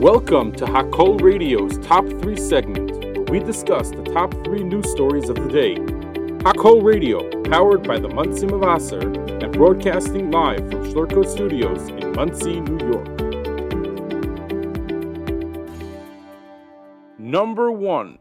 Welcome to Hakol Radio's Top 3 segment, where we discuss the top 3 news stories of the day. Hakol Radio, powered by the Monsey Mevaser and broadcasting live from Schlurko Studios in Monsey, New York. Number 1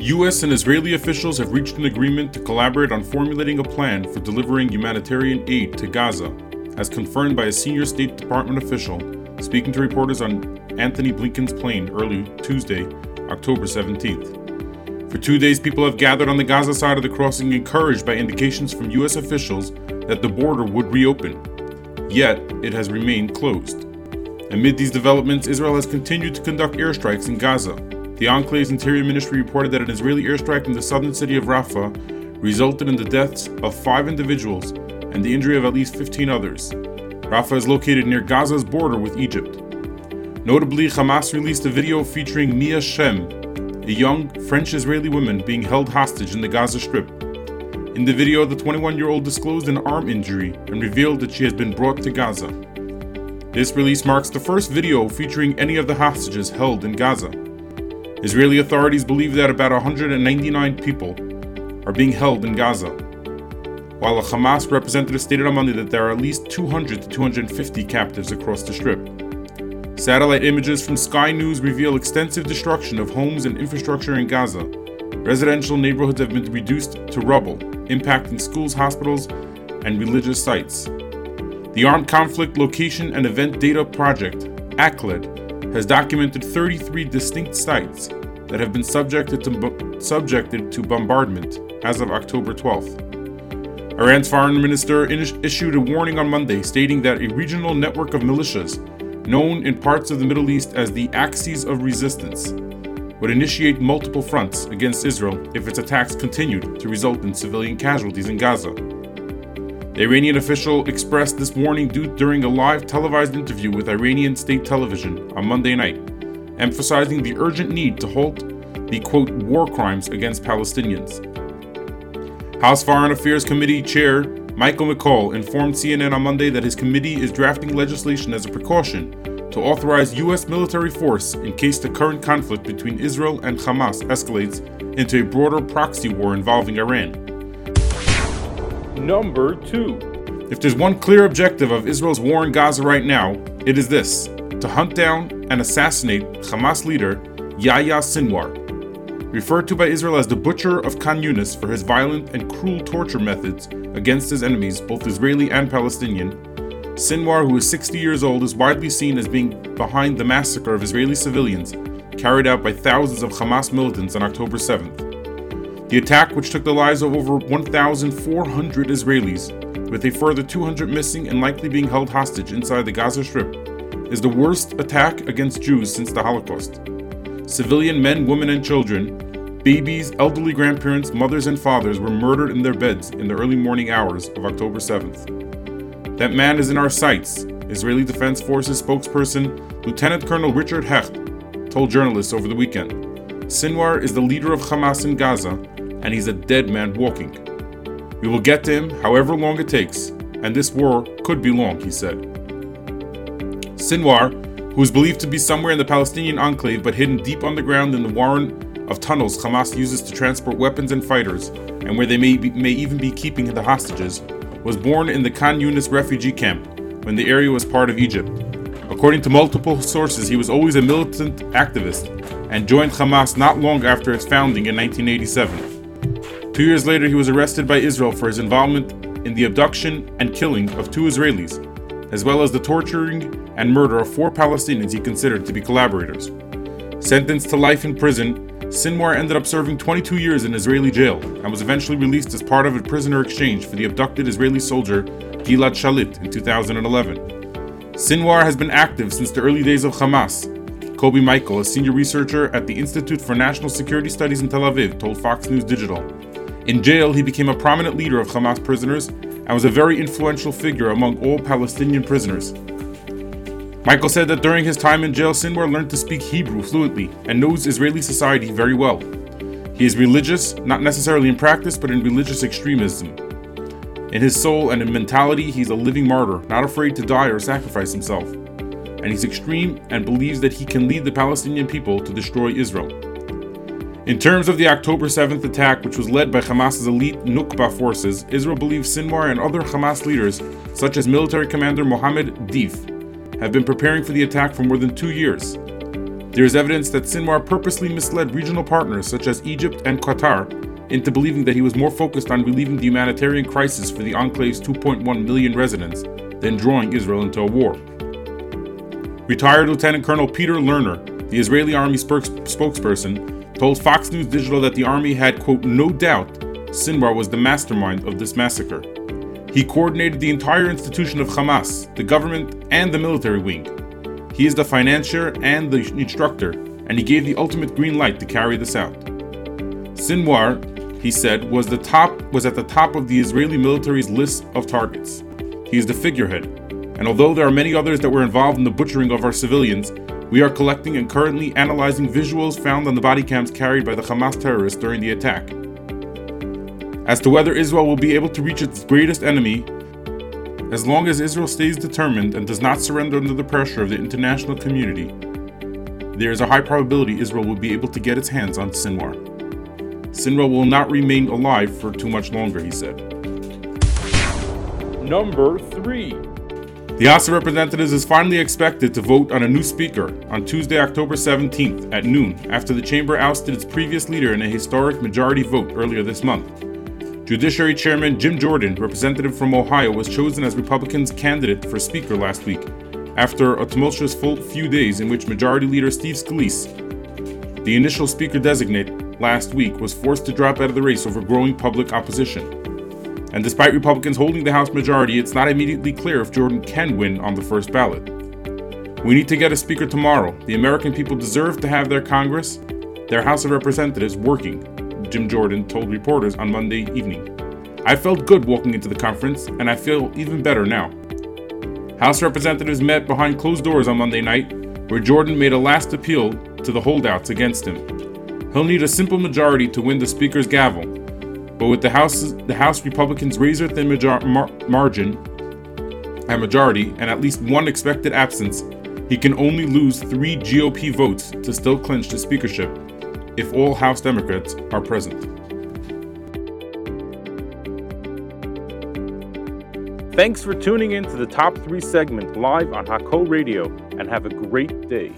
U.S. and Israeli officials have reached an agreement to collaborate on formulating a plan for delivering humanitarian aid to Gaza as confirmed by a senior State Department official speaking to reporters on Anthony Blinken's plane early Tuesday, October 17th. For two days, people have gathered on the Gaza side of the crossing, encouraged by indications from U.S. officials that the border would reopen. Yet, it has remained closed. Amid these developments, Israel has continued to conduct airstrikes in Gaza. The Enclave's Interior Ministry reported that an Israeli airstrike in the southern city of Rafah resulted in the deaths of five individuals and the injury of at least 15 others. Rafah is located near Gaza's border with Egypt. Notably, Hamas released a video featuring Mia Shem, a young French Israeli woman being held hostage in the Gaza Strip. In the video, the 21 year old disclosed an arm injury and revealed that she has been brought to Gaza. This release marks the first video featuring any of the hostages held in Gaza. Israeli authorities believe that about 199 people are being held in Gaza while a Hamas representative stated on Monday that there are at least 200 to 250 captives across the strip. Satellite images from Sky News reveal extensive destruction of homes and infrastructure in Gaza. Residential neighborhoods have been reduced to rubble, impacting schools, hospitals, and religious sites. The Armed Conflict Location and Event Data Project, ACLED, has documented 33 distinct sites that have been subjected to, subjected to bombardment as of October 12th. Iran's foreign minister issued a warning on Monday stating that a regional network of militias, known in parts of the Middle East as the Axis of Resistance, would initiate multiple fronts against Israel if its attacks continued to result in civilian casualties in Gaza. The Iranian official expressed this warning during a live televised interview with Iranian state television on Monday night, emphasizing the urgent need to halt the quote war crimes against Palestinians. House Foreign Affairs Committee Chair Michael McCaul informed CNN on Monday that his committee is drafting legislation as a precaution to authorize U.S. military force in case the current conflict between Israel and Hamas escalates into a broader proxy war involving Iran. Number 2. If there's one clear objective of Israel's war in Gaza right now, it is this to hunt down and assassinate Hamas leader Yahya Sinwar, referred to by Israel as the Butcher of Khan Yunis for his violent and cruel torture methods against his enemies, both Israeli and Palestinian. Sinwar, who is 60 years old, is widely seen as being behind the massacre of Israeli civilians carried out by thousands of Hamas militants on October 7th. The attack, which took the lives of over 1,400 Israelis, with a further 200 missing and likely being held hostage inside the Gaza Strip, is the worst attack against Jews since the Holocaust. Civilian men, women, and children, babies, elderly grandparents, mothers, and fathers were murdered in their beds in the early morning hours of October 7th. That man is in our sights, Israeli Defense Forces spokesperson Lieutenant Colonel Richard Hecht told journalists over the weekend. Sinwar is the leader of Hamas in Gaza, and he's a dead man walking. We will get to him however long it takes, and this war could be long, he said. Sinwar, who is believed to be somewhere in the Palestinian enclave but hidden deep underground in the warren of tunnels Hamas uses to transport weapons and fighters, and where they may, be, may even be keeping the hostages, was born in the Khan Yunis refugee camp when the area was part of Egypt. According to multiple sources, he was always a militant activist and joined Hamas not long after its founding in 1987. Two years later, he was arrested by Israel for his involvement in the abduction and killing of two Israelis, as well as the torturing and murder of four Palestinians he considered to be collaborators. Sentenced to life in prison, Sinwar ended up serving 22 years in Israeli jail and was eventually released as part of a prisoner exchange for the abducted Israeli soldier Gilad Shalit in 2011. Sinwar has been active since the early days of Hamas. Kobi Michael, a senior researcher at the Institute for National Security Studies in Tel Aviv, told Fox News Digital. In jail, he became a prominent leader of Hamas prisoners and was a very influential figure among all Palestinian prisoners. Michael said that during his time in jail, Sinwar learned to speak Hebrew fluently and knows Israeli society very well. He is religious, not necessarily in practice, but in religious extremism. In his soul and in mentality, he's a living martyr, not afraid to die or sacrifice himself. and he's extreme and believes that he can lead the Palestinian people to destroy Israel. In terms of the October 7th attack, which was led by Hamas's elite Nukba forces, Israel believes Sinwar and other Hamas leaders, such as military commander Mohammed Deif, have been preparing for the attack for more than two years. There is evidence that Sinwar purposely misled regional partners such as Egypt and Qatar into believing that he was more focused on relieving the humanitarian crisis for the enclave's 2.1 million residents than drawing Israel into a war. Retired Lieutenant Colonel Peter Lerner, the Israeli Army spokesperson, told Fox News Digital that the army had, quote, no doubt Sinwar was the mastermind of this massacre. He coordinated the entire institution of Hamas, the government, and the military wing. He is the financier and the instructor, and he gave the ultimate green light to carry this out. Sinwar, he said, was the top was at the top of the Israeli military's list of targets. He is the figurehead, and although there are many others that were involved in the butchering of our civilians, we are collecting and currently analyzing visuals found on the body cams carried by the Hamas terrorists during the attack. As to whether Israel will be able to reach its greatest enemy, as long as Israel stays determined and does not surrender under the pressure of the international community, there is a high probability Israel will be able to get its hands on Sinwar. Sinwar will not remain alive for too much longer, he said. Number 3 the House of Representatives is finally expected to vote on a new speaker on Tuesday, October 17th at noon, after the chamber ousted its previous leader in a historic majority vote earlier this month. Judiciary Chairman Jim Jordan, representative from Ohio, was chosen as Republicans' candidate for Speaker last week, after a tumultuous few days in which Majority Leader Steve Scalise, the initial Speaker designate last week, was forced to drop out of the race over growing public opposition. And despite Republicans holding the House majority, it's not immediately clear if Jordan can win on the first ballot. We need to get a speaker tomorrow. The American people deserve to have their Congress, their House of Representatives working, Jim Jordan told reporters on Monday evening. I felt good walking into the conference, and I feel even better now. House representatives met behind closed doors on Monday night, where Jordan made a last appeal to the holdouts against him. He'll need a simple majority to win the Speaker's gavel, but with the House, the House Republicans' razor thin major- mar- margin and majority, and at least one expected absence, he can only lose three GOP votes to still clinch the speakership if all House Democrats are present. Thanks for tuning in to the Top 3 segment live on Hakol Radio, and have a great day.